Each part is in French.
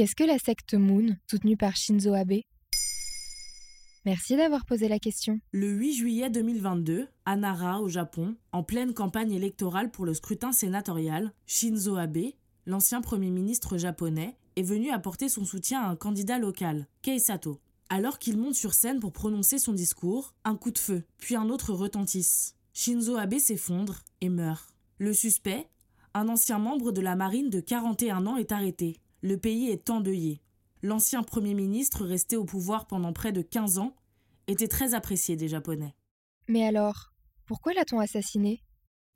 Qu'est-ce que la secte Moon, soutenue par Shinzo Abe? Merci d'avoir posé la question. Le 8 juillet 2022, à Nara, au Japon, en pleine campagne électorale pour le scrutin sénatorial, Shinzo Abe, l'ancien Premier ministre japonais, est venu apporter son soutien à un candidat local, Kei Sato. Alors qu'il monte sur scène pour prononcer son discours, un coup de feu, puis un autre retentisse. Shinzo Abe s'effondre et meurt. Le suspect, un ancien membre de la marine de 41 ans, est arrêté. Le pays est endeuillé. L'ancien Premier ministre, resté au pouvoir pendant près de 15 ans, était très apprécié des Japonais. Mais alors, pourquoi l'a-t-on assassiné?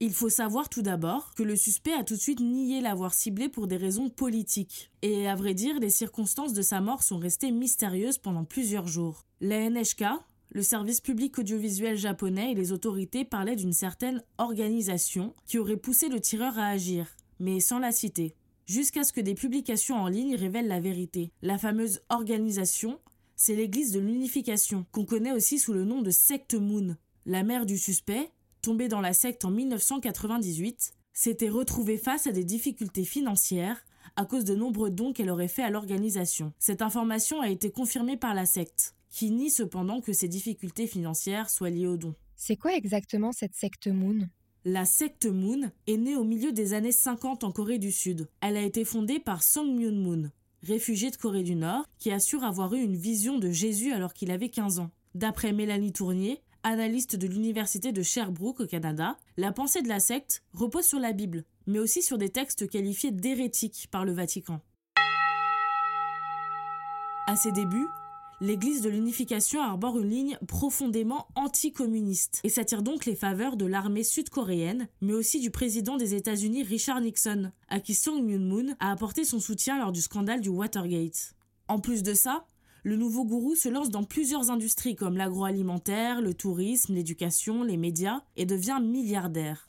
Il faut savoir tout d'abord que le suspect a tout de suite nié l'avoir ciblé pour des raisons politiques. Et à vrai dire, les circonstances de sa mort sont restées mystérieuses pendant plusieurs jours. La NHK, le service public audiovisuel japonais et les autorités parlaient d'une certaine organisation qui aurait poussé le tireur à agir, mais sans la citer jusqu'à ce que des publications en ligne révèlent la vérité. La fameuse organisation, c'est l'Église de l'unification, qu'on connaît aussi sous le nom de secte Moon. La mère du suspect, tombée dans la secte en 1998, s'était retrouvée face à des difficultés financières à cause de nombreux dons qu'elle aurait faits à l'organisation. Cette information a été confirmée par la secte, qui nie cependant que ces difficultés financières soient liées aux dons. C'est quoi exactement cette secte Moon? La secte Moon est née au milieu des années 50 en Corée du Sud. Elle a été fondée par Song Myun Moon, réfugié de Corée du Nord, qui assure avoir eu une vision de Jésus alors qu'il avait 15 ans. D'après Mélanie Tournier, analyste de l'université de Sherbrooke au Canada, la pensée de la secte repose sur la Bible, mais aussi sur des textes qualifiés d'hérétiques par le Vatican. À ses débuts, l'Église de l'unification arbore une ligne profondément anticommuniste et s'attire donc les faveurs de l'armée sud-coréenne, mais aussi du président des États-Unis Richard Nixon, à qui Song Myun-moon a apporté son soutien lors du scandale du Watergate. En plus de ça, le nouveau gourou se lance dans plusieurs industries comme l'agroalimentaire, le tourisme, l'éducation, les médias et devient milliardaire.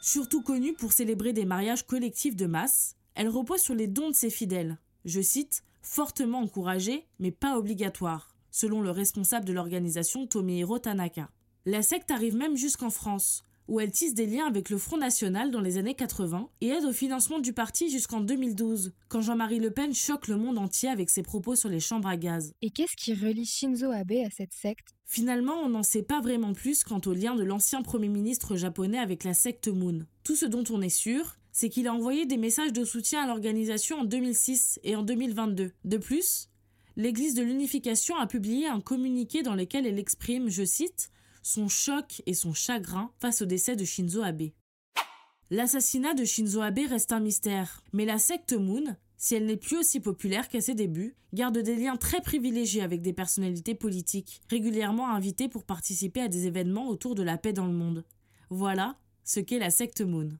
Surtout connue pour célébrer des mariages collectifs de masse, elle repose sur les dons de ses fidèles. Je cite fortement encouragé, mais pas obligatoire, selon le responsable de l'organisation Tomihiro Tanaka. La secte arrive même jusqu'en France, où elle tisse des liens avec le Front National dans les années 80 et aide au financement du parti jusqu'en 2012, quand Jean-Marie Le Pen choque le monde entier avec ses propos sur les chambres à gaz. Et qu'est-ce qui relie Shinzo Abe à cette secte? Finalement, on n'en sait pas vraiment plus quant au lien de l'ancien Premier ministre japonais avec la secte Moon. Tout ce dont on est sûr, c'est qu'il a envoyé des messages de soutien à l'organisation en 2006 et en 2022. De plus, l'Église de l'Unification a publié un communiqué dans lequel elle exprime, je cite, son choc et son chagrin face au décès de Shinzo Abe. L'assassinat de Shinzo Abe reste un mystère, mais la secte Moon, si elle n'est plus aussi populaire qu'à ses débuts, garde des liens très privilégiés avec des personnalités politiques, régulièrement invitées pour participer à des événements autour de la paix dans le monde. Voilà ce qu'est la secte Moon.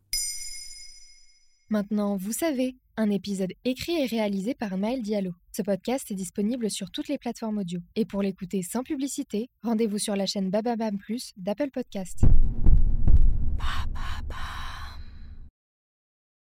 Maintenant, vous savez, un épisode écrit et réalisé par Maël Diallo. Ce podcast est disponible sur toutes les plateformes audio. Et pour l'écouter sans publicité, rendez-vous sur la chaîne Bababam Plus d'Apple Podcast.